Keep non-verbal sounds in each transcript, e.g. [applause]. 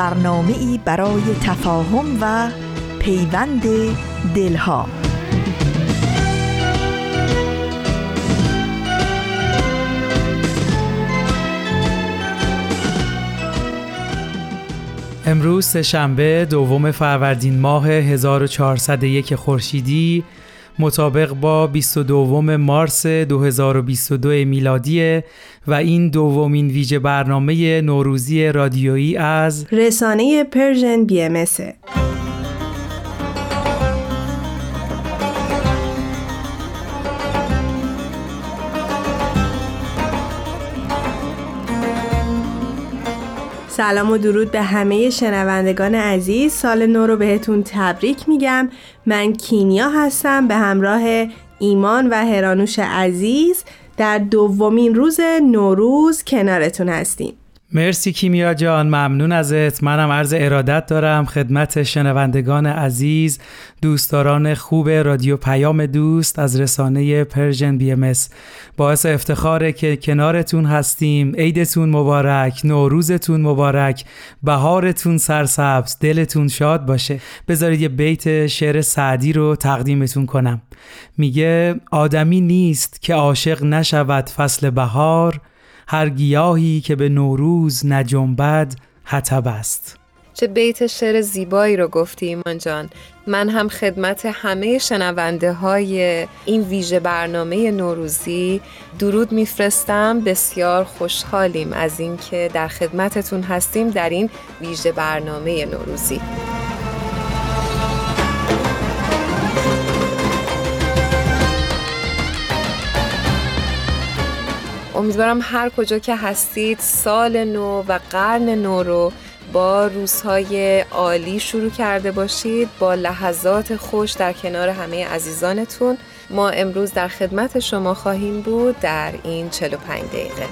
برنامه ای برای تفاهم و پیوند دلها. امروز شنبه دوم فروردین ماه 1401 خورشیدی مطابق با 22 مارس 2022 میلادی و این دومین ویژه برنامه نوروزی رادیویی از رسانه Persian BM سلام و درود به همه شنوندگان عزیز. سال نو رو بهتون تبریک میگم. من کینیا هستم به همراه ایمان و هرانوش عزیز. در دومین روز نوروز کنارتون هستیم. مرسی کیمیا جان ممنون ازت. منم عرض ارادت دارم خدمت شنوندگان عزیز دوستداران خوب رادیو پیام دوست از رسانه Persian BM باعث افتخاره که کنارتون هستیم. عیدتون مبارک نوروزتون مبارک بهارتون سرسبز دلتون شاد باشه. بذارید یه بیت شعر سعدی رو تقدیمتون کنم. میگه آدمی نیست که عاشق نشود فصل بهار هر گیاهی که به نوروز نجنبد حتب است. چه بیت شعر زیبایی رو گفتی ایمان جان. من هم خدمت همه شنونده های این ویژه برنامه نوروزی درود میفرستم. بسیار خوشحالیم از اینکه در خدمتتون هستیم در این ویژه برنامه نوروزی. امیدوارم هر کجا که هستید سال نو و قرن نو رو با روزهای عالی شروع کرده باشید با لحظات خوش در کنار همه عزیزانتون. ما امروز در خدمت شما خواهیم بود در این 45 دقیقه.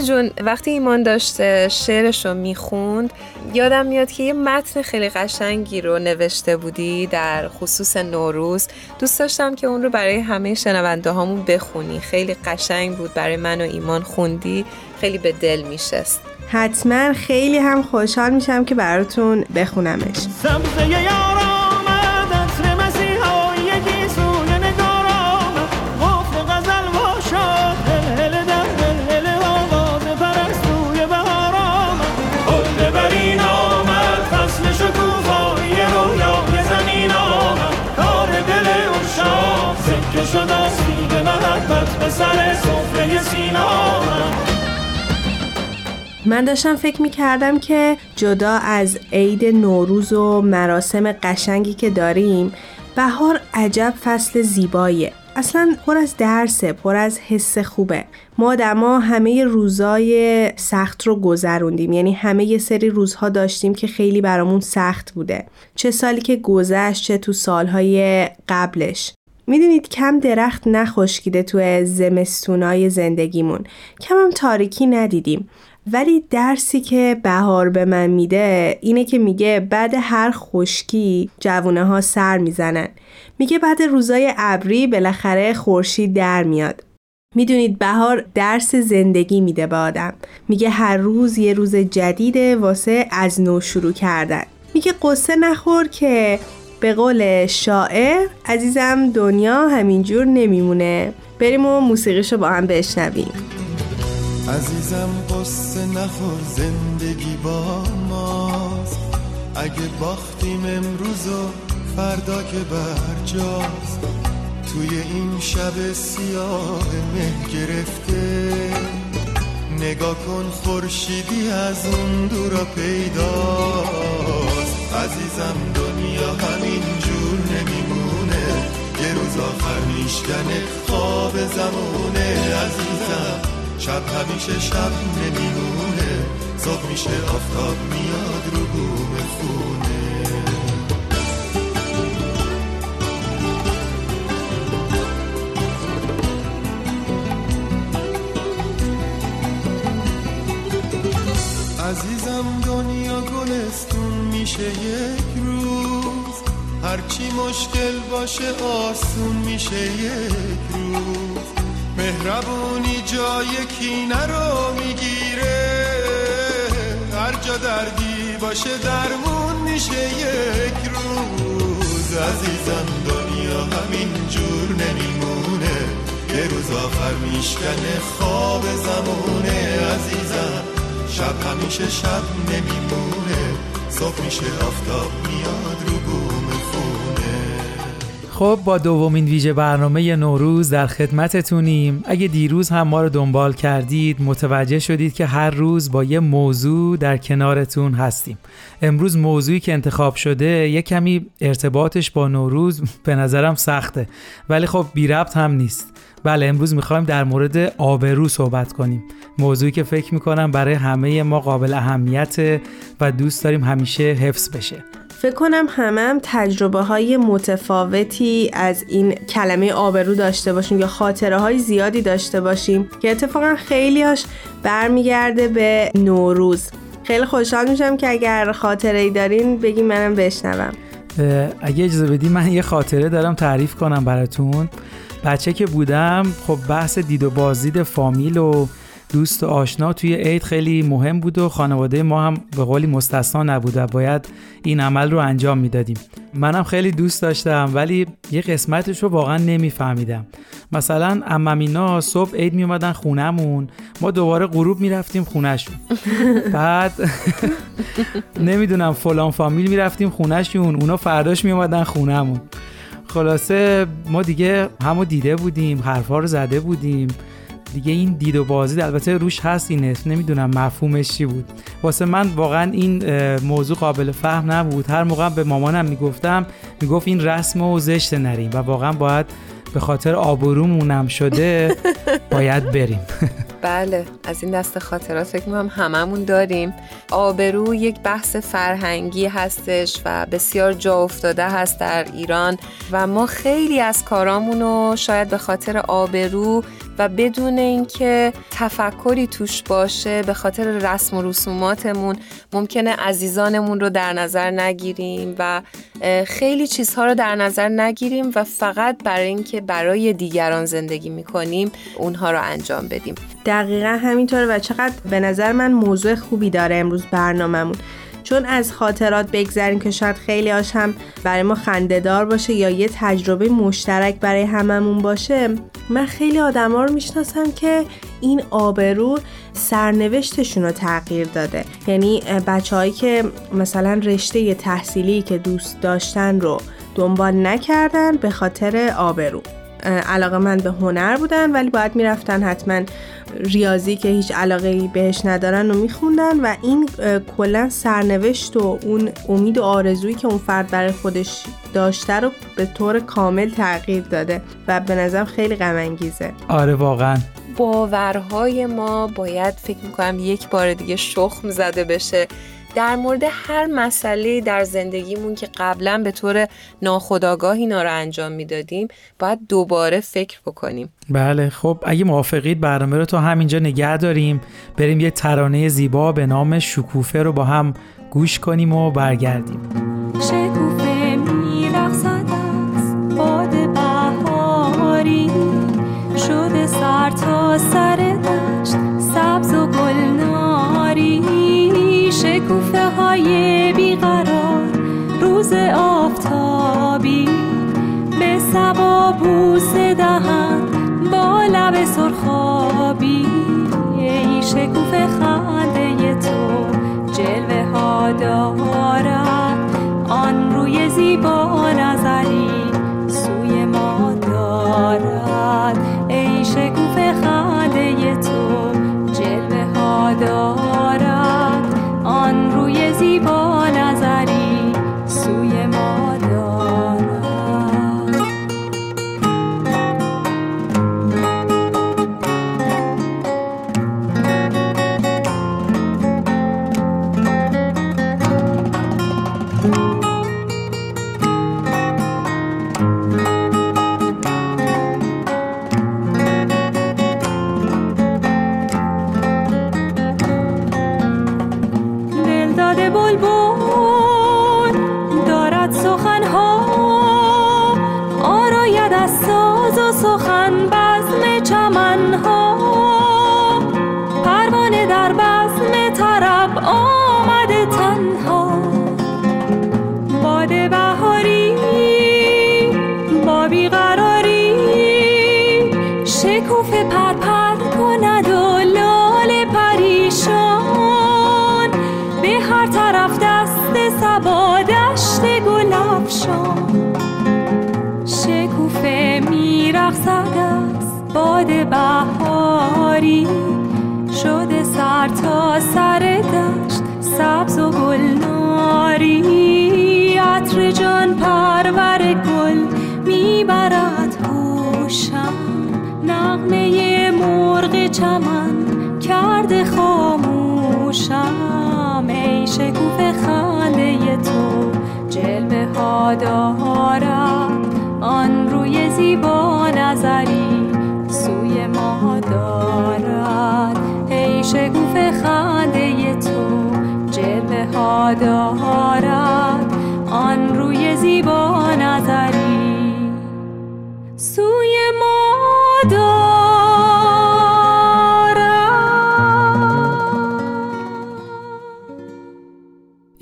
جون وقتی ایمان داشته شعرش رو می‌خوند یادم میاد که یه متن خیلی قشنگی رو نوشته بودی در خصوص نوروز. دوست داشتم که اون رو برای همه شنونده هامون بخونی. خیلی قشنگ بود برای من و ایمان خوندی. خیلی به دل میشست. حتما خیلی هم خوشحال میشم که براتون بخونمش. من داشتم فکر می کردم که جدا از عید نوروز و مراسم قشنگی که داریم بهار عجب فصل زیباییه. اصلا پر از درسه پر از حس خوبه. ما ما همه روزای سخت رو گذروندیم. یعنی همه یه سری روزها داشتیم که خیلی برامون سخت بوده. چه سالی که گذشت چه تو سالهای قبلش. می‌دونید کم درخت نخشکیده تو زمستونای زندگیمون. کم هم تاریکی ندیدیم. ولی درسی که بهار به من میده اینه که میگه بعد هر خشکی جوونه ها سر می‌زنن. میگه بعد روزای ابری بالاخره خورشید در میاد. می‌دونید بهار درس زندگی میده به آدم. میگه هر روز یه روز جدیده واسه از نو شروع کردن. میگه قصه نخور که به قول شاعر عزیزم دنیا همینجور نمیمونه. بریم و موسیقیشو با هم بشنویم. عزیزم قصه نخور زندگی با ماست. اگه باختیم امروز و فردا که برجاست. توی این شب سیاه مه گرفته. نگاه کن خورشیدی از اون دورا پیداست. عزیزم دنیا همین جور نمیمونه. یه روز آخر میشکنه خواب زمونه. عزیزم شب همیشه شب نمیمونه. صبح میشه آفتاب میاد رو بوم خونه عزیزم دنیا گلستون میشه یک روز. هرچی مشکل باشه آسون میشه یک روز. مهربونی جای کینه رو می‌گیره. هر جا دردی باشه درمون میشه یک روز. عزیزم دنیا همین جور نمیمونه. یه روز آخر میشکنه خواب زمونه. عزیزم شب همیشه شب نمیمونه. صبح میشه آفتاب میاد رو بوم خونه. خب با دومین ویژه برنامه نوروز در خدمتتونیم. اگه دیروز هم ما رو دنبال کردید متوجه شدید که هر روز با یه موضوع در کنارتون هستیم. امروز موضوعی که انتخاب شده یه کمی ارتباطش با نوروز [laughs] به نظرم سخته. ولی خب بی ربط هم نیست. بله امروز می‌خوایم در مورد آبرو صحبت کنیم. موضوعی که فکر می‌کنم برای همه ما قابل اهمیت و دوست داریم همیشه حفظ بشه. فکر کنم همه هم تجربه های متفاوتی از این کلمه آبرو داشته باشیم یا خاطره های زیادی داشته باشیم که اتفاقا خیلیاش برمیگرده به نوروز. خیلی خوشحال میشم که اگر خاطره ای دارین بگیم منم بشنوم. اگه اجازه بدی من یه خاطره دارم تعریف کنم براتون. بچه که بودم خب بحث دید و بازدید فامیل و دوست و آشنا توی عید خیلی مهم بود و خانواده ما هم به قولی مستثنا نبود و باید این عمل رو انجام می‌دادیم. منم خیلی دوست داشتم ولی یه قسمتش رو واقعا نمیفهمیدم. مثلا اممینا صبح عید میومدن خونهمون. ما دوباره غروب می‌رفتیم خونهشون. [laughs] بعد نمی‌دونم فلان فامیل می‌رفتیم خونهشون. اونا فرداش میومدن خونهمون. خلاصه ما دیگه همو دیده بودیم حرفا رو زده بودیم. دیگه این دید و بازی البته روش هست این اسم نمی‌دونم مفهومش چی بود. واسه من واقعا این موضوع قابل فهم نبود. هر موقع به مامانم می‌گفتم می‌گفت این رسم و زشت نریم و واقعا باید به خاطر آبرومونم شده [laughs] باید بریم. بله از این دست خاطرات فکر می‌کنم هممون داریم. آبرو یک بحث فرهنگی هستش و بسیار جا افتاده هست در ایران و ما خیلی از کارامون رو شاید به خاطر آبرو و بدون اینکه تفکری توش باشه به خاطر رسم و رسوماتمون ممکنه عزیزانمون رو در نظر نگیریم و خیلی چیزها رو در نظر نگیریم و فقط برای اینکه برای دیگران زندگی می‌کنیم اونها رو انجام بدیم. دقیقا همینطوره و چقدر به نظر من موضوع خوبی داره امروز برنامهمون. چون از خاطرات بگذریم که شاید خیلی هاش هم برای ما خندهدار باشه یا یه تجربه مشترک برای هممون باشه من خیلی آدما رو می‌شناسم که این آبرو سرنوشتشون رو تغییر داده. یعنی بچههایی که مثلا رشته تحصیلی که دوست داشتن رو دنبال نکردن به خاطر آبرو. علاقه من به هنر بودن ولی باید می‌رفتن حتما ریاضی که هیچ علاقه بهش ندارن و میخوندن و این کلا سرنوشت و اون امید و آرزویی که اون فرد برای خودش داشته رو به طور کامل تغییر داده و به نظرم خیلی غم انگیزه آره واقعا. باورهای ما باید فکر می‌کنم یک بار دیگه شخم زده بشه. در مورد هر مسئله در زندگیمون که قبلا به طور ناخودآگاه اینا رو انجام می‌دادیم باید دوباره فکر بکنیم. بله خب اگه موافقید برنامه رو تا همینجا نگه داریم. بریم یه ترانه زیبا به نام شکوفه رو با هم گوش کنیم و برگردیم. شکوفه میرقصد از باد بهاری. شده سر تا سر دشت. های بیقرار روز آفتابی به سبا بوس دهن با لب سرخابی. ای شکوفه خنده تو جلوه ها دارد باد بهاری شده سر تا سر دشت سبز و گلناری. عطر جان پرور گل می‌برد هوشم نغمه مرغ چمن کرده خاموشم. ای شکوف خنده تو جلوه ها دارد آن روی زیبا نظری. ای شکوف خنده تو. جلوه ها دارد. آن روی زیبا نظری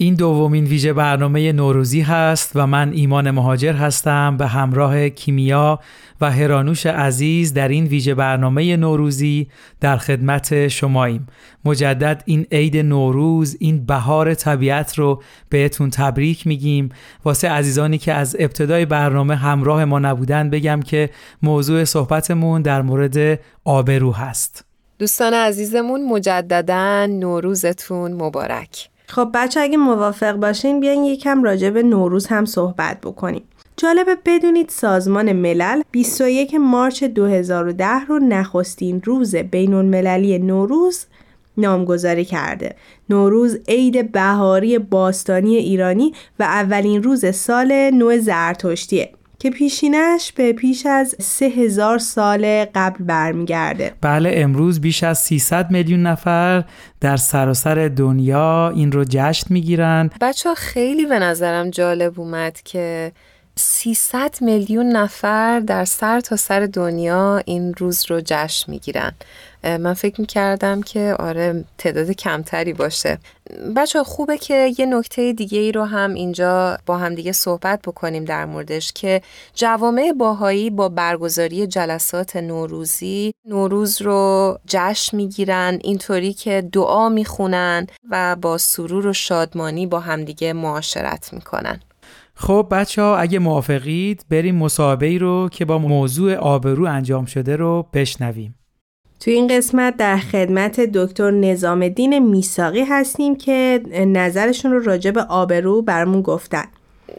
این دومین ویژه برنامه نوروزی هست و من ایمان مهاجر هستم به همراه کیمیا و هرانوش عزیز در این ویژه برنامه نوروزی در خدمت شماییم. مجدد این عید نوروز این بهار طبیعت رو بهتون تبریک میگیم. واسه عزیزانی که از ابتدای برنامه همراه ما نبودن بگم که موضوع صحبتمون در مورد آبرو هست. دوستان عزیزمون مجددا نوروزتون مبارک. خب بچه اگه موافق باشین بیاین یکم راجع به نوروز هم صحبت بکنیم جالبه بدونید سازمان ملل 21 مارچ 2010 رو نخستین روز بین المللی نوروز نامگذاری کرده. نوروز عید بهاری باستانی ایرانی و اولین روز سال نو زرتشتیه که پیشینش به پیش از سه هزار سال قبل برمیگرده. بله امروز بیش از 300 میلیون نفر در سراسر دنیا این رو جشن می‌گیرن بچه ها خیلی به نظرم جالب اومد که 300 میلیون نفر در سر تا سر دنیا این روز رو جشن می‌گیرن من فکر می‌کردم که آره تعداد کمتری باشه. بچه خوبه که یه نکته دیگه ای رو هم اینجا با هم دیگه صحبت بکنیم در موردش که جوامع باهایی با برگزاری جلسات نوروزی نوروز رو جشن می‌گیرن اینطوری که دعا می‌خونن و با سرور و شادمانی با همدیگه معاشرت می‌کنن. خب بچه ها اگه موافقید بریم مصاحبه رو که با موضوع آبرو انجام شده رو بشنویم. تو این قسمت در خدمت دکتر نظام الدین میساقی هستیم که نظرشون رو راجع به آبرو برمون گفتن.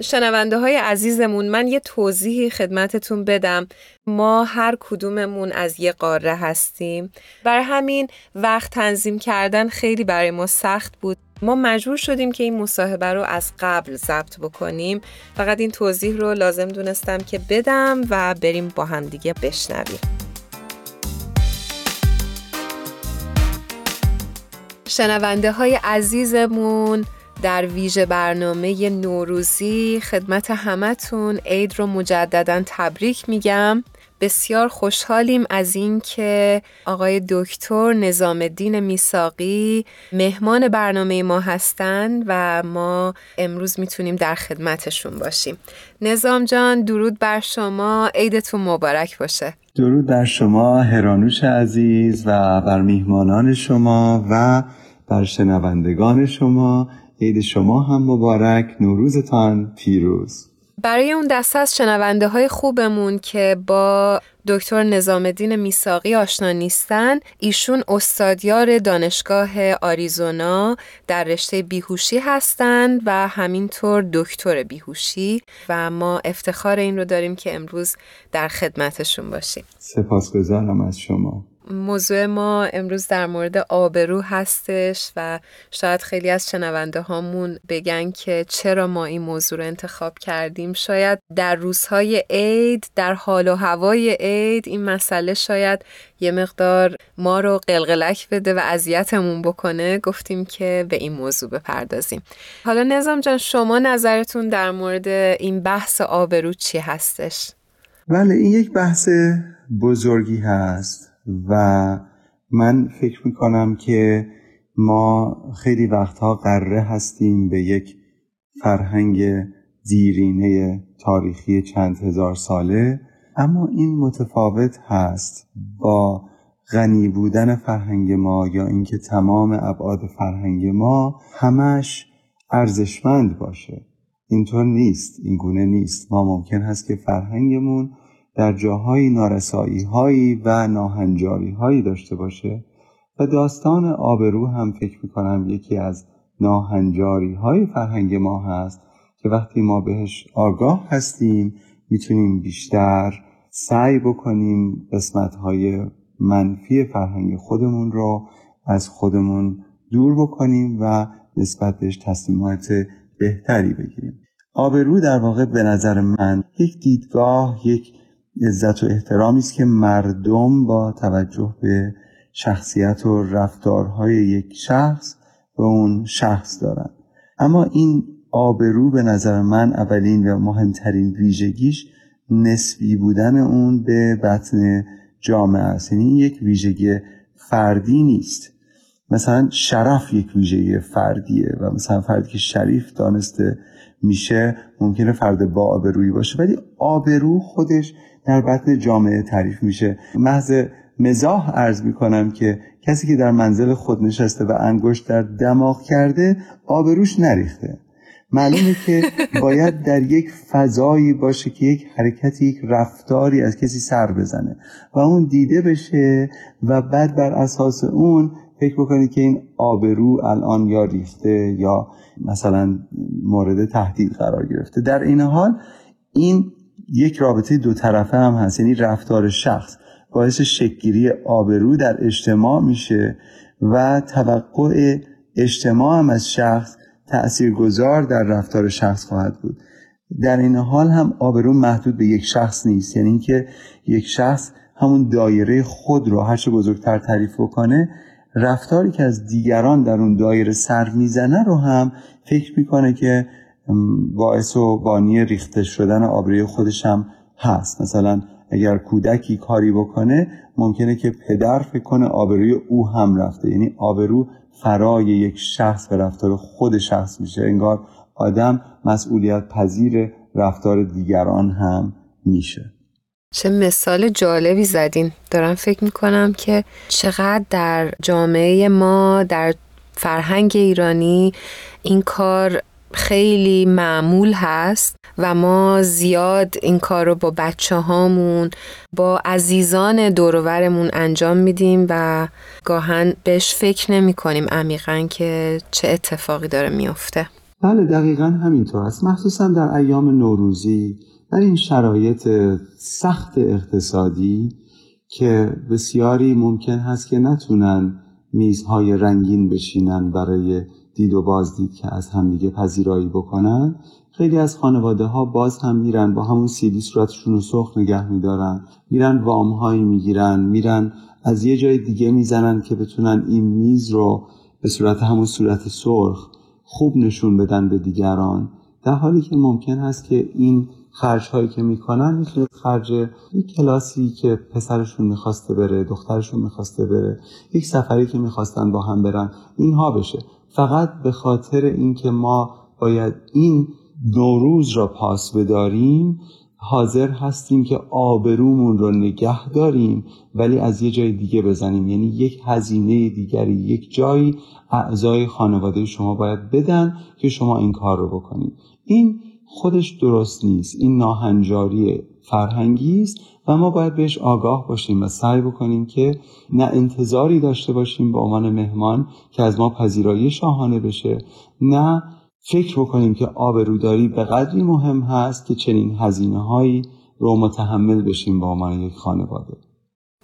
شنونده های عزیزمون من یه توضیحی خدمتتون بدم. ما هر کدوممون از یه قاره هستیم. برای همین وقت تنظیم کردن خیلی برای ما سخت بود. ما مجبور شدیم که این مصاحبه رو از قبل ضبط بکنیم. فقط این توضیح رو لازم دونستم که بدم و بریم با هم دیگه بشنویم. شنونده های عزیزمون در ویژه برنامه نوروزی خدمت همتون عید رو مجددا تبریک میگم. بسیار خوشحالیم از اینکه آقای دکتر نظام الدین میساقی مهمان برنامه ما هستند و ما امروز می‌تونیم در خدمتشون باشیم. نظام جان درود بر شما. عیدتون مبارک باشه. درود در شما هرانوش عزیز و بر میهمانان شما و بر شنوندگان شما عید شما هم مبارک نوروزتان پیروز. برای اون دسته از شنونده های خوبمون که با دکتر نظام الدین میساقی آشنا نیستن ایشون استادیار دانشگاه آریزونا در رشته بیهوشی هستند و همینطور دکتر بیهوشی و ما افتخار این رو داریم که امروز در خدمتشون باشیم. سپاسگزارم از شما. موضوع ما امروز در مورد آبرو هستش و شاید خیلی از شنونده هامون بگن که چرا ما این موضوع رو انتخاب کردیم. شاید در روزهای عید در حال و هوای عید این مسئله شاید یه مقدار ما رو قلقلک بده و اذیتمون بکنه. گفتیم که به این موضوع بپردازیم. حالا نظام جان شما نظرتون در مورد این بحث آبرو چی هستش؟ بله این یک بحث بزرگی هست. و من فکر می‌کنم که ما خیلی وقتها قره هستیم به یک فرهنگ دیرینه تاریخی چند هزار ساله. اما این متفاوت هست با غنی بودن فرهنگ ما یا اینکه تمام ابعاد فرهنگ ما همش ارزشمند باشه. اینطور نیست این گونه نیست. ما ممکن هست که فرهنگمون در جاهای نارسایی هایی و ناهنجاری هایی داشته باشه و داستان آبرو هم فکر می‌کنم یکی از ناهنجاری های فرهنگ ما هست که وقتی ما بهش آگاه هستیم می‌تونیم بیشتر سعی بکنیم قسمت های منفی فرهنگ خودمون رو از خودمون دور بکنیم و نسبت بهش تصمیمات بهتری بگیریم. آبرو در واقع به نظر من یک دیدگاه یک عزت و احترامی است که مردم با توجه به شخصیت و رفتارهای یک شخص به اون شخص دارن. اما این آبرو به نظر من اولین و مهمترین ویژگیش نسبی بودن اون به بطن جامعه است. یعنی این یک ویژگی فردی نیست. مثلا شرف یک ویژگی فردیه و مثلا فردی که شریف دانسته میشه ممکنه فرد با آبرویی باشه ولی آبرو خودش در بطن جامعه تعریف میشه. محض مزاح ارز می‌کنم که کسی که در منزل خود نشسته و انگشت در دماغ کرده آبروش نریخته. معلومه که باید در یک فضایی باشه که یک حرکتی یک رفتاری از کسی سر بزنه و اون دیده بشه و بعد بر اساس اون فکر بکنید که این آبرو الان یا ریخته یا مثلا مورد تهدید قرار گرفته. در این حال این یک رابطه دو طرفه هم هست. یعنی رفتار شخص باعث شکگیری آبرو در اجتماع میشه و توقع اجتماع هم از شخص تأثیرگذار در رفتار شخص خواهد بود. در این حال هم آبرو محدود به یک شخص نیست. یعنی اینکه یک شخص همون دایره خود رو هرچه بزرگتر تعریف بکنه رفتاری که از دیگران در اون دایره سر می‌زنه رو هم فکر می‌کنه که باعث و بانی ریخته شدن آبروی خودش هم هست. مثلا اگر کودکی کاری بکنه ممکنه که پدر فکر کنه آبروی او هم رفته. یعنی آبرو فرای یک شخص به رفتار خود شخص میشه. انگار آدم مسئولیت پذیر رفتار دیگران هم میشه. چه مثال جالبی زدین. دارم فکر می‌کنم که چقدر در جامعه ما در فرهنگ ایرانی این کار خیلی معمول هست و ما زیاد این کار رو با بچه هامون با عزیزان دورورمون انجام میدیم و گاهن بهش فکر نمی کنیم عمیقا که چه اتفاقی داره میفته بله دقیقا همینطور است. مخصوصا در ایام نوروزی در این شرایط سخت اقتصادی که بسیاری ممکن هست که نتونن میزهای رنگین بشینن برای دید و بازدید که از همدیگه پذیرایی بکنن خیلی از خانواده ها باز هم میرن با همون سیدی صورتشون رو سرخ نگه میدارن. میرن وام هایی می‌گیرن میرن از یه جای دیگه می‌زنن که بتونن این میز رو به صورت همون صورت سرخ خوب نشون بدن به دیگران. در حالی که ممکن هست که این خرج هایی که می‌کنن می‌تونه خرج یک کلاسی که پسرشون می‌خواسته بره دخترشون می‌خواسته بره یک سفری که می‌خواستن با هم برن اینها بشه. فقط به خاطر اینکه ما باید این نوروز را پاس بداریم حاضر هستیم که آبرومون رو نگه داریم ولی از یه جای دیگه بزنیم. یعنی یک هزینه دیگری یک جایی اعضای خانواده شما باید بدن که شما این کار رو بکنید. این خودش درست نیست. این ناهنجاری فرهنگی است و ما باید بهش آگاه باشیم و سعی بکنیم که نه انتظاری داشته باشیم به عنوان مهمان که از ما پذیرایی شاهانه بشه نه فکر بکنیم که آبروداری به قدری مهم هست که چنین هزینه هایی رو متحمل بشیم به عنوان یک خانواده.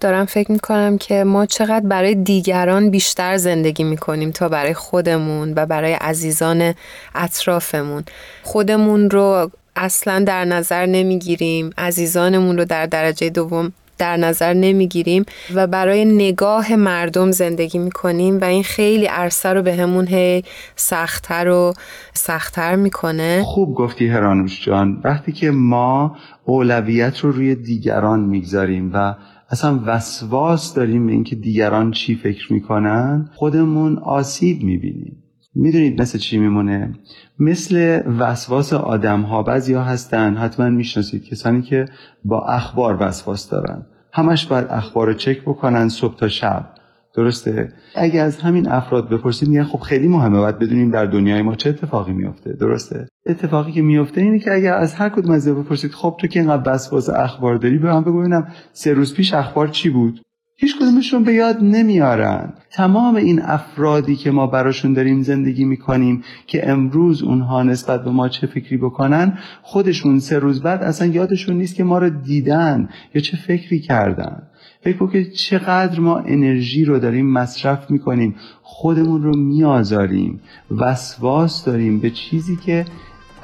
دارم فکر می‌کنم که ما چقدر برای دیگران بیشتر زندگی می‌کنیم تا برای خودمون و برای عزیزان اطرافمون. خودمون رو اصلا در نظر نمی‌گیریم. عزیزانمون رو در درجه دوم در نظر نمی‌گیریم و برای نگاه مردم زندگی می‌کنیم و این خیلی عرصه رو به همون هی سختتر و سختتر می‌کنه. خوب گفتی هرانوش جان. وقتی که ما اولویت رو روی دیگران می‌گذاریم و اصلا وسواس داریم به اینکه دیگران چی فکر می‌کنن خودمون آسیب می‌بینیم. می‌دونید مثل چی میمونه؟ مثل وسواس آدم ها بعضی ها هستن حتما می‌شناسید کسانی که با اخبار وسواس دارن. همش باید اخبار رو چک بکنن صبح تا شب. درسته؟ اگه از همین افراد بپرسید میگن خب خیلی مهمه باید بدونیم در دنیای ما چه اتفاقی میفته درسته؟ اتفاقی که میفته اینه که اگر از هر کدوم از بپرسید خب تو که اینقدر وسواس اخبار داری به من بگو سه روز پیش اخبار چی بود؟ هیچ کدومشون به یاد نمیارن. تمام این افرادی که ما براشون داریم زندگی می‌کنیم که امروز اونها نسبت به ما چه فکری بکنن خودشون سه روز بعد اصلا یادشون نیست که ما رو دیدن یا چه فکری کردن. فکر که چقدر ما انرژی رو داریم مصرف می‌کنیم خودمون رو میآزاریم وسواس داریم به چیزی که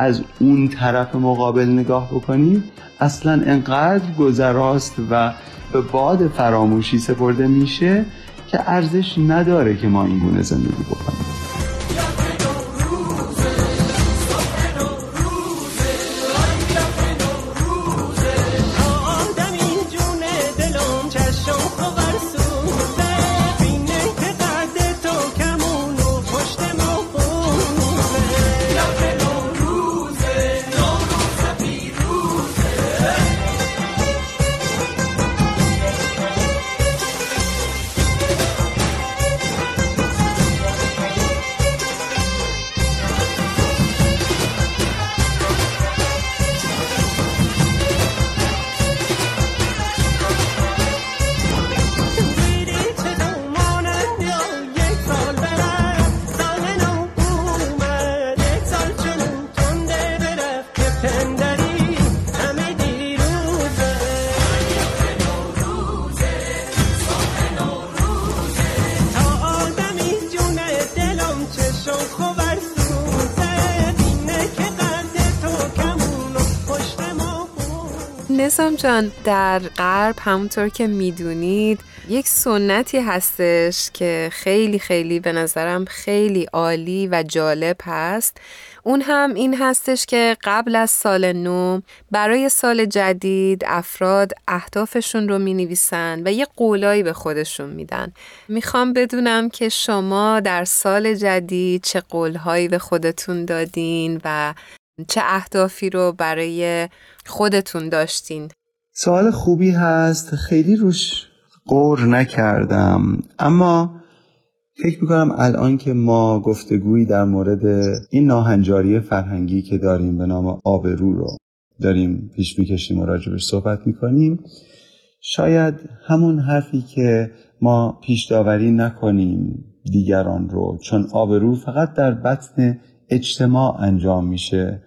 از اون طرف مقابل نگاه بکنیم اصلا انقدر گذراست و به باد فراموشی سپرده میشه که ارزش نداره که ما این گونه زندگی بکنیم. نظام جان در غرب همونطور که می‌دونید یک سنتی هستش که خیلی خیلی به نظرم خیلی عالی و جالب هست. اون هم این هستش که قبل از سال نو برای سال جدید افراد اهدافشون رو می نویسن و یه قولایی به خودشون میدن. می‌خوام بدونم که شما در سال جدید چه قولهایی به خودتون دادین و چه اهدافی رو برای خودتون داشتین؟ سوال خوبی هست. خیلی روش قور نکردم. اما فکر می‌کنم الان که ما گفتگویی در مورد این ناهنجاری فرهنگی که داریم به نام آبرو رو داریم پیش می‌کشیم و راجبش صحبت می‌کنیم شاید همون حرفی که ما پیش داوری نکنیم دیگران رو چون آبرو فقط در بطن اجتماع انجام میشه.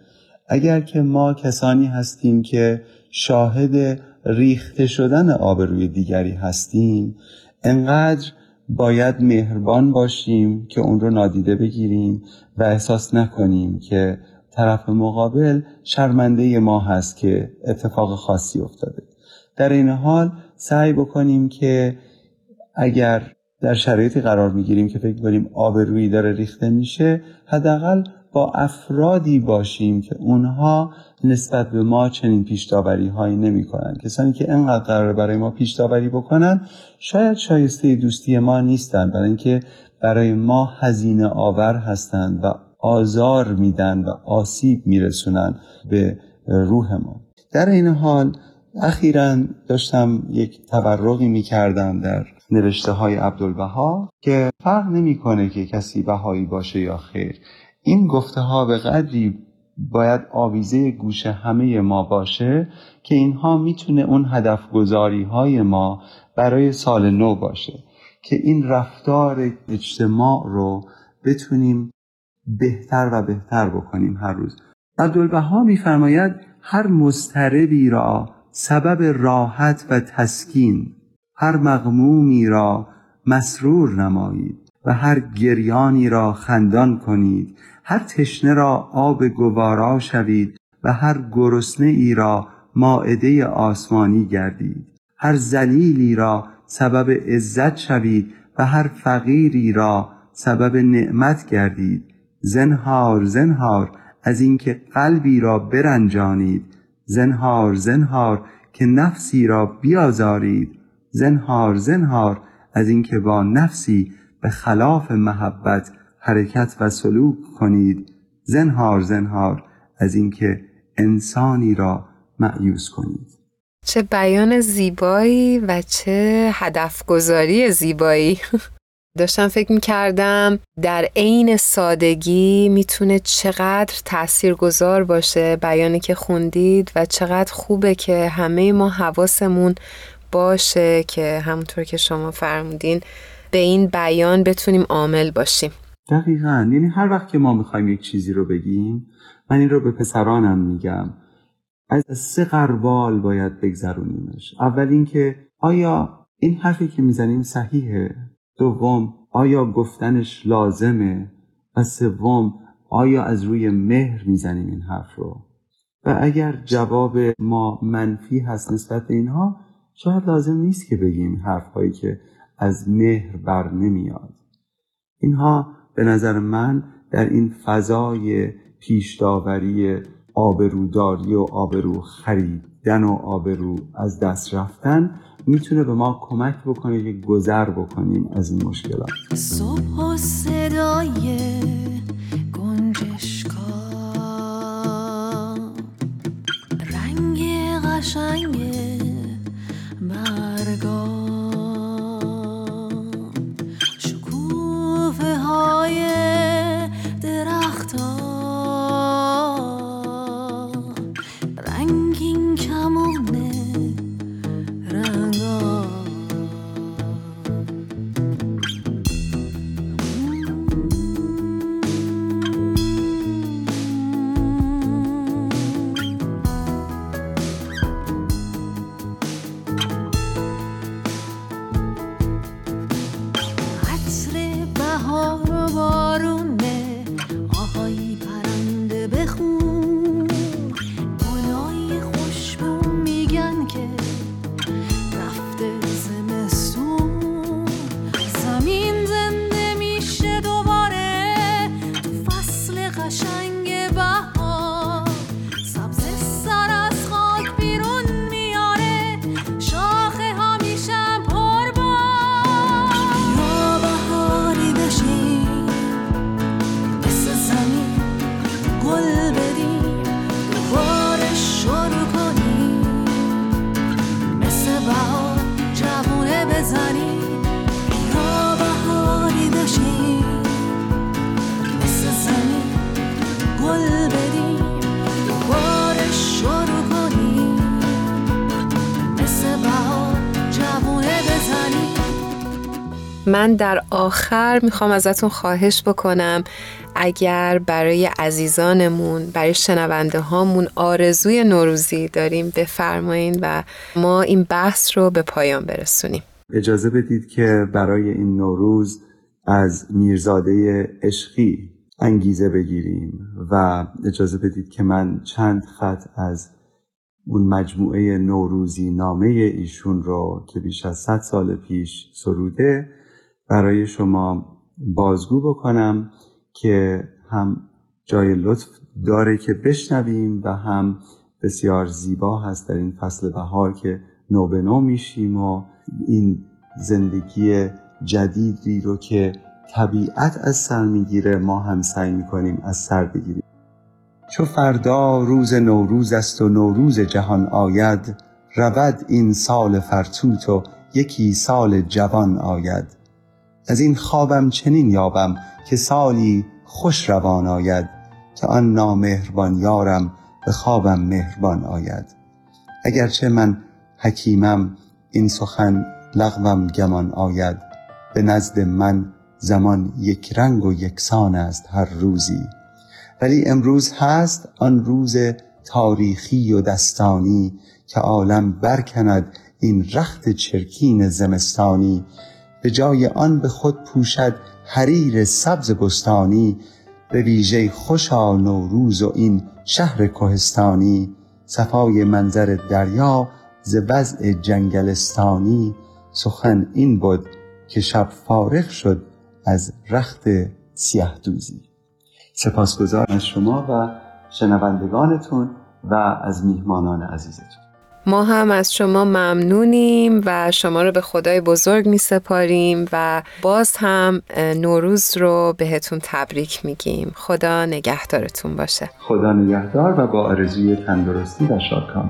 اگر که ما کسانی هستیم که شاهد ریخته شدن آبروی دیگری هستیم انقدر باید مهربان باشیم که اون رو نادیده بگیریم و احساس نکنیم که طرف مقابل شرمنده ما هست که اتفاق خاصی افتاده. در این حال سعی بکنیم که اگر در شرایطی قرار می‌گیریم که فکر کنیم آبرویی داره ریخته میشه حداقل با افرادی باشیم که اونها نسبت به ما چنین پیشداوری هایی نمی کنن. کسانی که انقدر قرار برای ما پیشداوری بکنن شاید شایسته دوستی ما نیستن. برای اینکه برای ما هزینه آور هستند و آزار میدن و آسیب میرسونن به روح ما. در این حال اخیرا داشتم یک تبرقی می‌کردم در نوشته های عبدالبها که فرق نمی‌کنه که کسی بهایی باشه یا خیر. این گفته ها به قدری باید آویزه گوش همه ما باشه که اینها می‌تونه اون هدف گذاری های ما برای سال نو باشه که این رفتار اجتماع رو بتونیم بهتر و بهتر بکنیم هر روز. عبدالبها میفرماید هر مضطربی را سبب راحت و تسکین هر مغمومی را مسرور نمایید و هر گریانی را خندان کنید هر تشنه را آب گوارا شوید و هر گرسنه ای را ماعده آسمانی گردید. هر زلیلی را سبب عزت شوید و هر فقیری را سبب نعمت گردید. زنهار زنهار از اینکه قلبی را برنجانید. زنهار زنهار که نفسی را بیازارید. زنهار زنهار از اینکه با نفسی به خلاف محبت حرکت و سلوک کنید. زنهار زنهار از اینکه انسانی را معیوس کنید. چه بیان زیبایی و چه هدف گذاری زیبایی. [laughs] داشتم فکر می‌کردم در عین سادگی می‌تونه چقدر تأثیر گذار باشه بیانی که خوندید و چقدر خوبه که همه ما حواسمون باشه که همونطور که شما فرمودین به این بیان بتونیم عامل باشیم. دقیقا. یعنی هر وقت که ما می‌خوایم یک چیزی رو بگیم من این رو به پسرانم میگم. از سه قربال باید بگذرونیمش. اول اینکه آیا این حرفی که می‌زنیم صحیحه؟ دوم آیا گفتنش لازمه؟ و سوم آیا از روی مهر می‌زنیم این حرف رو؟ و اگر جواب ما منفی هست نسبت به اینها شاید لازم نیست که بگیم حرفهایی که از مهر بر نمیاد. اینها به نظر من در این فضای پیشداوری آبروداری و آبرو خریدن و آبرو از دست رفتن می‌تونه به ما کمک بکنه که گذر بکنیم از این مشکلات. صبح و صدای من در آخر می‌خوام ازتون خواهش بکنم اگر برای عزیزانمون برای شنونده هامون آرزوی نوروزی داریم بفرمایین و ما این بحث رو به پایان برسونیم. اجازه بدید که برای این نوروز از میرزاده عشقی انگیزه بگیریم و اجازه بدید که من چند خط از اون مجموعه نوروزی نامه ایشون رو که بیش از 100 سال پیش سروده برای شما بازگو بکنم که هم جای لطف داره که بشنویم و هم بسیار زیبا هست در این فصل بهار که نو به نو میشیم و این زندگی جدیدی رو که طبیعت از سر می‌گیره ما هم سعی می‌کنیم از سر بگیریم. چو فردا روز نوروز است و نوروز جهان آید رود این سال فرتوت و یکی سال جوان آید. از این خوابم چنین یابم که سالی خوش روان آید که آن نامهربان یارم به خوابم مهربان آید. اگرچه من حکیمم این سخن لغوم گمان آید. به نزد من زمان یک رنگ و یکسان است هر روزی. ولی امروز هست آن روز تاریخی و دستانی که عالم برکند این رخت چرکین زمستانی. به جای آن به خود پوشد حریر سبز بستانی به ویژه خوشا نوروز و این شهر کوهستانی صفای منظر دریا ز وضع جنگلستانی. سخن این بود که شب فارغ شد از رخت سیه دوزی. سپاسگزار از شما و شنوندگانتون و از میهمانان عزیزتون. ما هم از شما ممنونیم و شما رو به خدای بزرگ می سپاریم و باز هم نوروز رو بهتون تبریک میگیم. خدا نگهدارتون باشه. خدا نگهدار و با آرزوی تندرستی و شادکامی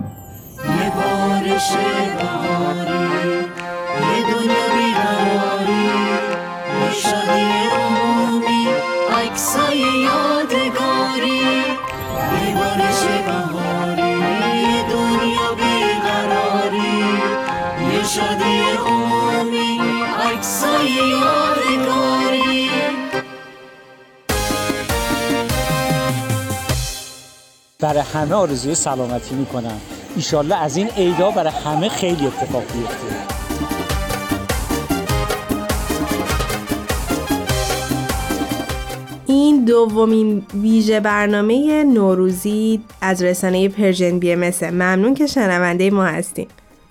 همه آرزوی سلامتی می‌کنم. ایشالله از این عیدا برای همه خیلی اتفاق بیفته. این دومین ویژه برنامه نوروزی از رسانه پرژن بی ام ممنون که شنونده ما هستیم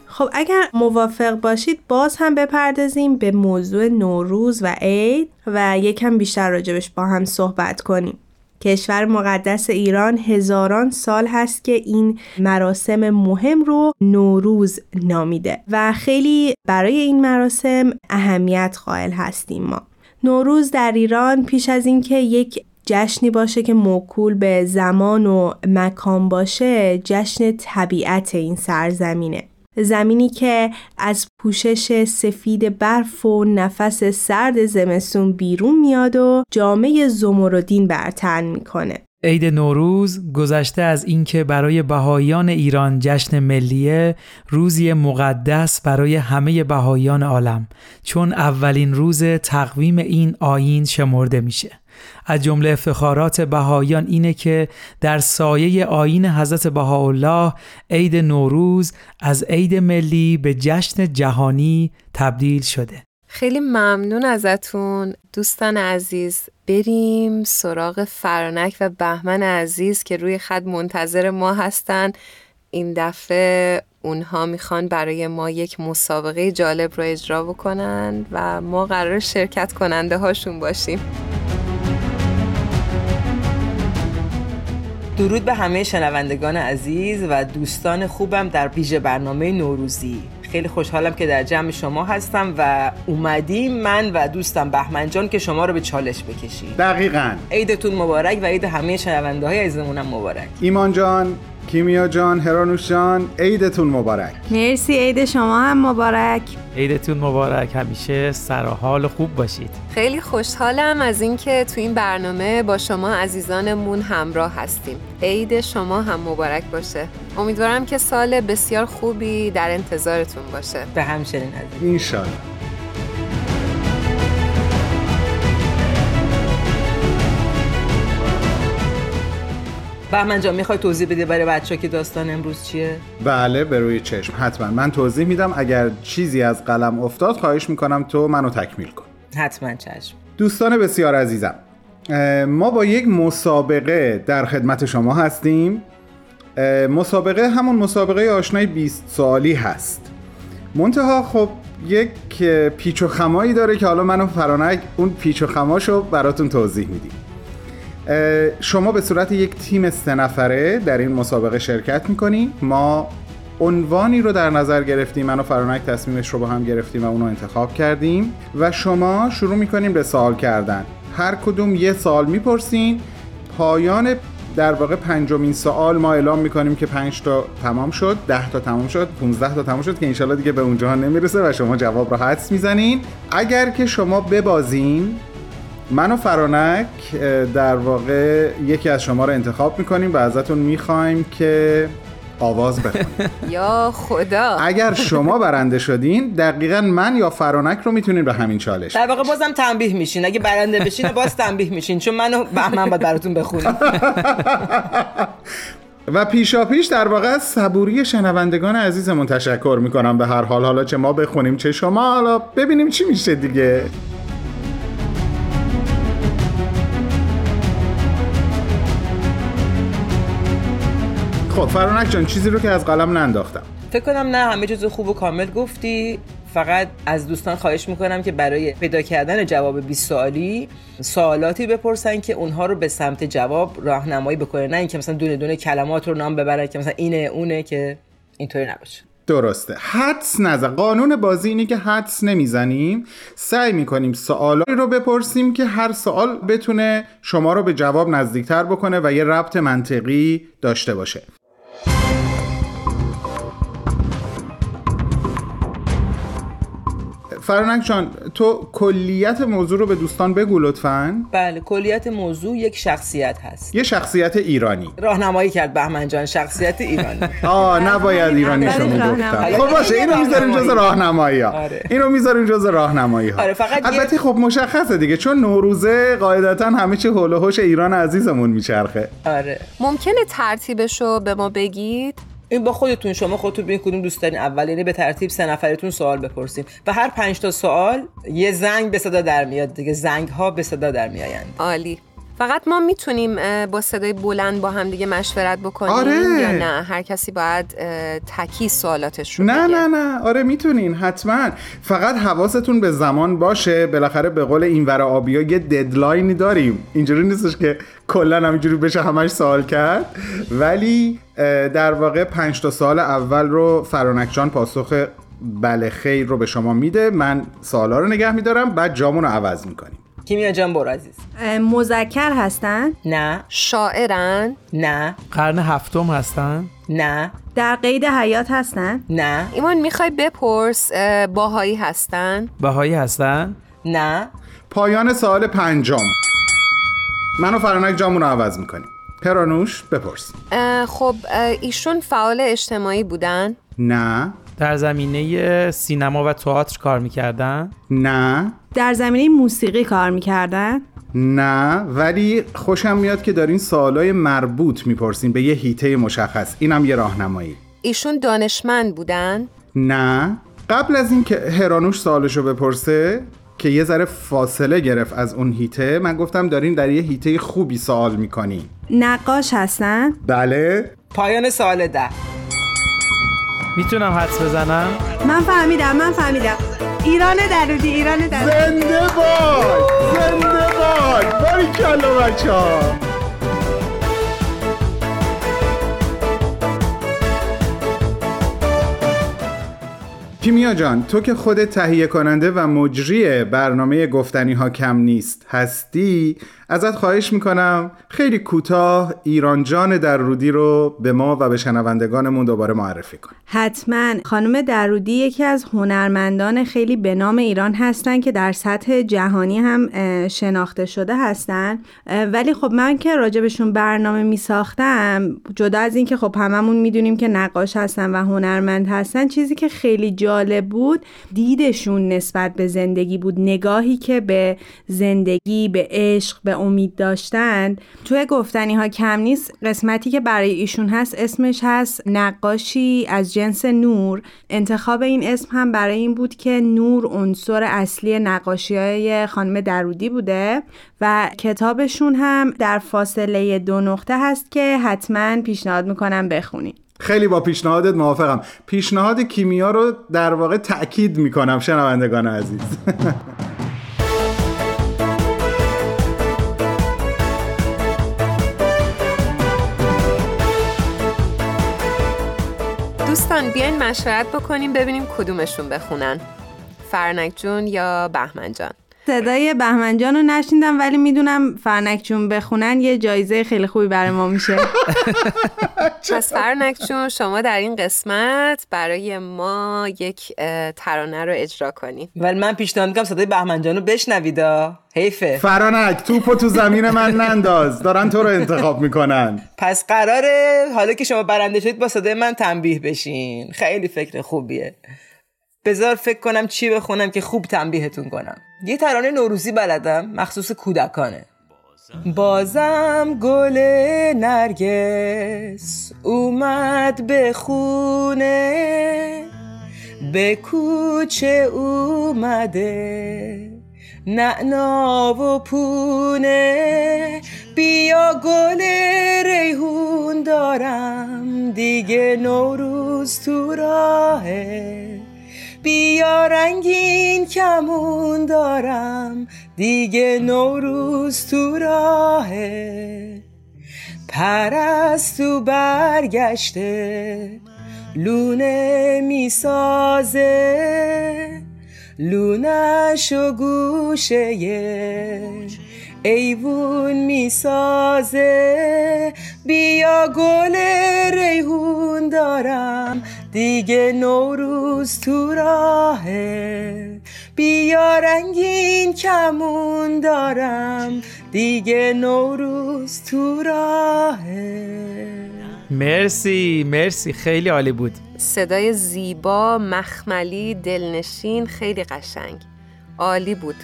خب اگر موافق باشید باز هم بپردازیم به موضوع نوروز و عید و یکم بیشتر راجبش با هم صحبت کنیم. کشور مقدس ایران هزاران سال هست که این مراسم مهم رو نوروز نامیده و خیلی برای این مراسم اهمیت قائل هستیم ما. نوروز در ایران پیش از اینکه یک جشنی باشه که موکول به زمان و مکان باشه جشن طبیعت این سرزمینه. زمینی که از پوشش سفید برف و نفس سرد زمستون بیرون میاد و جامعه زمردین برتن می‌کنه. عید نوروز گذشته از اینکه برای بهاییان ایران جشن ملیه روزی مقدس برای همه بهاییان عالم چون اولین روز تقویم این آیین شمرده میشه. از جمله افتخارات بهاییان اینه که در سایه آیین حضرت بهاءالله عید نوروز از عید ملی به جشن جهانی تبدیل شده. خیلی ممنون ازتون. دوستان عزیز بریم سراغ فرانک و بهمن عزیز که روی خط منتظر ما هستن. این دفعه اونها می‌خوان برای ما یک مسابقه جالب رو اجرا بکنن و ما قرار شرکت کننده هاشون باشیم. درود به همه شنوندگان عزیز و دوستان خوبم در ویژه برنامه نوروزی. خیلی خوشحالم که در جمع شما هستم و اومدیم. من و دوستم بهمن جان که شما رو به چالش بکشیم. دقیقا. عیدتون مبارک و عید همه شنونده های عزیزمونم مبارک. ایمان جان کیمیا جان هرانوش جان عیدتون مبارک. مرسی عید شما هم مبارک. عیدتون مبارک. همیشه سر حال خوب باشید. خیلی خوشحالم از اینکه تو این برنامه با شما عزیزانمون همراه هستیم. عید شما هم مبارک باشه. امیدوارم که سال بسیار خوبی در انتظارتون باشه. به همچنین عزیز بهمن جان می‌خوای توضیح بدی برای بچه که داستان امروز چیه؟ بله به روی چشم. حتما. من توضیح میدم. اگر چیزی از قلم افتاد خواهش می‌کنم تو منو تکمیل کن. حتما چشم. دوستان بسیار عزیزم ما با یک مسابقه در خدمت شما هستیم. مسابقه همون مسابقه آشنای 20 سالی هست. منتها خب یک پیچ و خمایی داره که حالا منو فرانک اون پیچ و خماشو براتون توضیح میدیم. شما به صورت یک تیم سه نفره در این مسابقه شرکت می‌کنیم ما عنوانی رو در نظر گرفتیم. من و فرانک تصمیمش رو با هم گرفتیم و اونو انتخاب کردیم. و شما شروع می‌کنیم به سوال کردن. هر کدوم یه سوال می‌پرسین. پایان در واقع پنجمین سوال ما اعلام می‌کنیم که پنج تا تمام شد ده تا تمام شد 15 تا تمام شد که انشالله دیگه به اونجا نمی‌رسه و شما جواب رو حدس می‌زنین. اگر که شما ببازین من و فرانک در واقع یکی از شما رو انتخاب می‌کنیم و ازتون می‌خوایم که آواز بخونید [laughs] یا خدا. اگر شما برنده شدین دقیقا من یا فرانک رو می‌تونین به همین چالش در واقع بازم تنبیه میشین. اگه برنده بشین باز تنبیه میشین چون منو بهمن باید براتون بخونم [laughs] و پیشا پیش در واقع از صبوری شنوندگان عزیزمون تشکر می‌کنم به هر حال. حالا چه ما بخونیم چه شما حالا ببینیم چی میشه دیگه. خب فرانک جان چیزی رو که از قلم ننداختم. فکر کنم نه همه چیز خوب و کامل گفتی. فقط از دوستان خواهش می‌کنم که برای پیدا کردن جواب 20 سوالی سوالاتی بپرسن که اونها رو به سمت جواب راهنمایی بکنه نه اینکه مثلا دونه دونه کلمات رو نام ببرن که مثلا اینه اونه که اینطوری نباشه. درسته. حدس نزن. قانون بازی اینه که حدس نمی‌زنیم. سعی می‌کنیم سوالی رو بپرسیم که هر سوال بتونه شما رو به جواب نزدیکتر بکنه و یه ربط منطقی داشته باشه. فرانک جان تو کلیت موضوع رو به دوستان بگو لطفا. بله کلیت موضوع یک شخصیت هست. یه شخصیت ایرانی. راهنمایی کرد بهمن جان شخصیت ایرانی. [laughs] آه نباید ولی می‌گفتم راهنمایی. خب باشه اینو می‌ذاریم جز راهنمایی ها آره. اینو می‌ذاریم جز راهنمایی ها آره، البته خب مشخصه دیگه چون نوروزه قاعدتا همه چی هول و هوش ایران عزیزمون میچرخه. آره. ممکنه ترتیبش رو به ما بگید؟ این با خودتون شما خودتون ببین کدوم دوست دارین اول. یعنی به ترتیب سه نفرتون سوال بپرسیم. و هر پنج تا سوال یه زنگ به صدا در میاد دیگه. زنگ ها به صدا در میآیند. عالی. فقط ما می‌تونیم با صدای بلند با هم دیگه مشورت بکنیم آره. یا نه؟ هر کسی باید تکی سوالاتش رو نه بگه. نه نه. آره می‌تونین. حتما. فقط حواستون به زمان باشه. بالاخره به قول این ور آبیا یه ددلاینی داریم. اینجوری نیستش که کلا همینجوری بشه همش سوال کرد. ولی در واقع پنج تا سال اول رو فرانک جان پاسخ بله خیر رو به شما میده. من سوالا رو نگه میدارم. بعد جامون رو عوض می‌کنیم. کیمیا جان برو عزیز. مذکر هستن؟ نه. شاعرن؟ نه. قرن هفتم هستن؟ نه. در قید حیات هستن؟ نه. ایمان می‌خوای بپرس اه، باهایی هستن؟ بهایی هستن؟ نه. پایان سال پنجم. من و فرانک جامون رو عوض می‌کنیم پرانوش بپرس. اه، خب اه، ایشون فعال اجتماعی بودن؟ نه. در زمینه سینما و تئاتر کار می‌کردن؟ نه. در زمینه موسیقی کار می‌کردن؟ نه. ولی خوشم میاد که دارین سوالای مربوط می‌پرسین به یه هیته مشخص. اینم یه راهنمایی. ایشون دانشمند بودن؟ نه. قبل از اینکه هرانوش سوالشو بپرسه که یه ذره فاصله گرفت از اون هیته من گفتم دارین در یه هیته خوبی سوال می‌کنین. نقاش هستن؟ بله. پایان سال ده. می‌تونم حدس بزنم؟ من فهمیدم من فهمیدم. ایران درودی ایران درودی. زنده باد زنده باد. باریکلا بچه ها کیمیا جان تو که خودت تهیه کننده و مجری برنامه گفتنی ها کم نیست هستی؟ ازت خواهش می‌کنم خیلی کوتاه ایران جان در رو به ما و به شنوندگانمون دوباره معرفی کن. حتما. خانم درودی یکی از هنرمندان خیلی به نام ایران هستن که در سطح جهانی هم شناخته شده هستن. ولی خب من که راجبشون برنامه می ساختم جدا از اینکه خب هممون می‌دونیم که نقاش هستن و هنرمند هستن چیزی که خیلی جالب بود. دیدشون نسبت به زندگی بود. نگاهی که به زندگی به عشق به امید داشتن. توی گفتنی ها کم نیست. قسمتی که برای ایشون هست اسمش هست نقاشی از جنس نور. انتخاب این اسم هم برای این بود که نور عنصر اصلی نقاشی های خانم درودی بوده و کتابشون هم در فاصله دو نقطه هست که حتما پیشنهاد می‌کنم بخونید. خیلی با پیشنهادت موافقم. پیشنهاد کیمیا رو در واقع تأکید می‌کنم شنوندگان عزیز. [laughs] دوستان بیاین مشورت بکنیم ببینیم کدومشون بخونن. فرنک جون یا بهمن جان؟ صدای بهمنجان رو نشیندم ولی می‌دونم فرنک جون بخونن یه جایزه خیلی خوبی برای ما میشه. [laughs] پس فرنک جون شما در این قسمت برای ما یک ترانه رو اجرا کنیم ولی من پیشنهاد می‌کنم صدای بهمنجان رو بشنویدا حیفه. فرانک توپو تو زمین من ننداز. دارن تو رو انتخاب می‌کنن. پس قراره حالا که شما برنده شدید با صدای من تنبیه بشین. خیلی فکر خوبیه. بذار فکر کنم چی بخونم که خوب تنبیهتون کنم. یه ترانه نوروزی بلدم مخصوص کودکانه. بازم گل نرگس اومد به خونه. به کوچه اومده نعنا و پونه. بیا گل ریحون دارم دیگه نوروز تو راهه. بیا رنگین کمون دارم. دیگه نوروز تو راهه. پرستو برگشته. لونه می‌سازه. لونش و گوشه ایوون می‌سازه. بیا گل ریحون دارم. دیگه نوروز تو راهه. بیا رنگین کمون دارم. دیگه نوروز تو راهه. مرسی مرسی. خیلی عالی بود. صدای زیبا مخملی دلنشین خیلی قشنگ. عالی بود.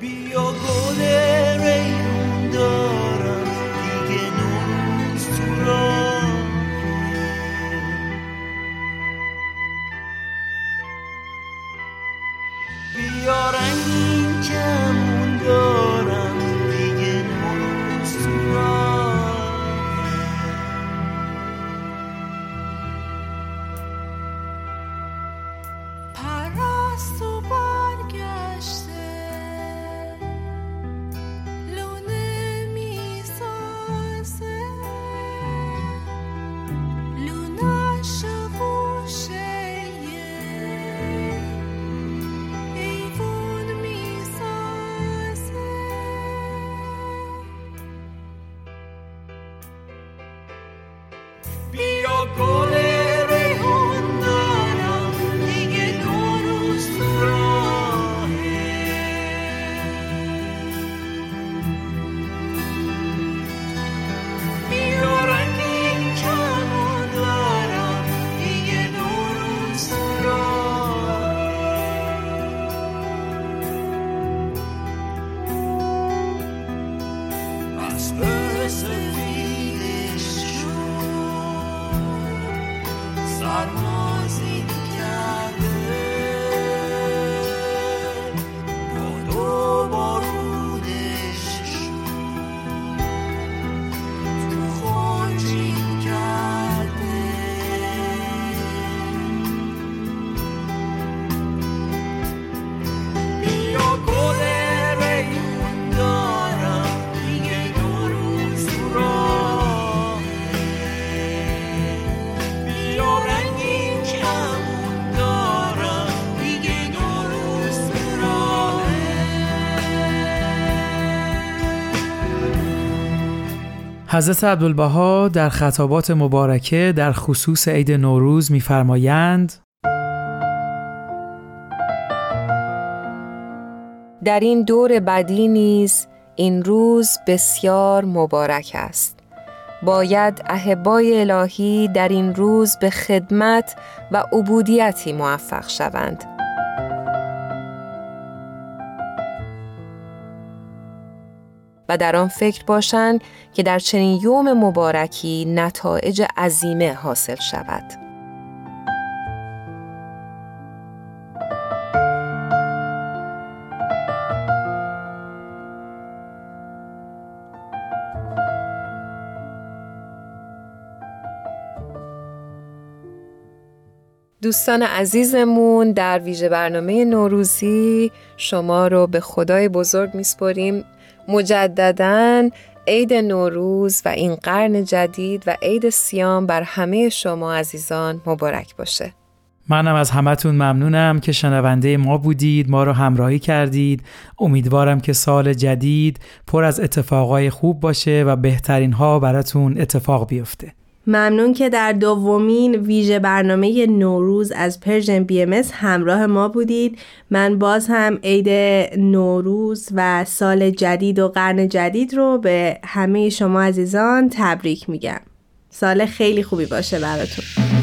بیا گل دارم. کمون حضرت عبدالبها در خطابات مبارکه در خصوص عید نوروز می‌فرمایند در این دور بدی نیز این روز بسیار مبارک است. باید احبای الهی در این روز به خدمت و عبودیتی موفق شوند. و در آن فکر باشند که در چنین یوم مبارکی نتایج عظیمه حاصل شود. دوستان عزیزمون در ویژه برنامه نوروزی شما رو به خدای بزرگ میسپریم. مجددا عید نوروز و این قرن جدید و عید صیام بر همه شما عزیزان مبارک باشه. منم از همتون ممنونم که شنونده ما بودید ما رو همراهی کردید. امیدوارم که سال جدید پر از اتفاقای خوب باشه و بهترین ها براتون اتفاق بیفته. ممنون که در دومین ویژه برنامه نوروز از Persian BM همراه ما بودید. من باز هم عید نوروز و سال جدید و قرن جدید رو به همه شما عزیزان تبریک میگم. سال خیلی خوبی باشه براتون.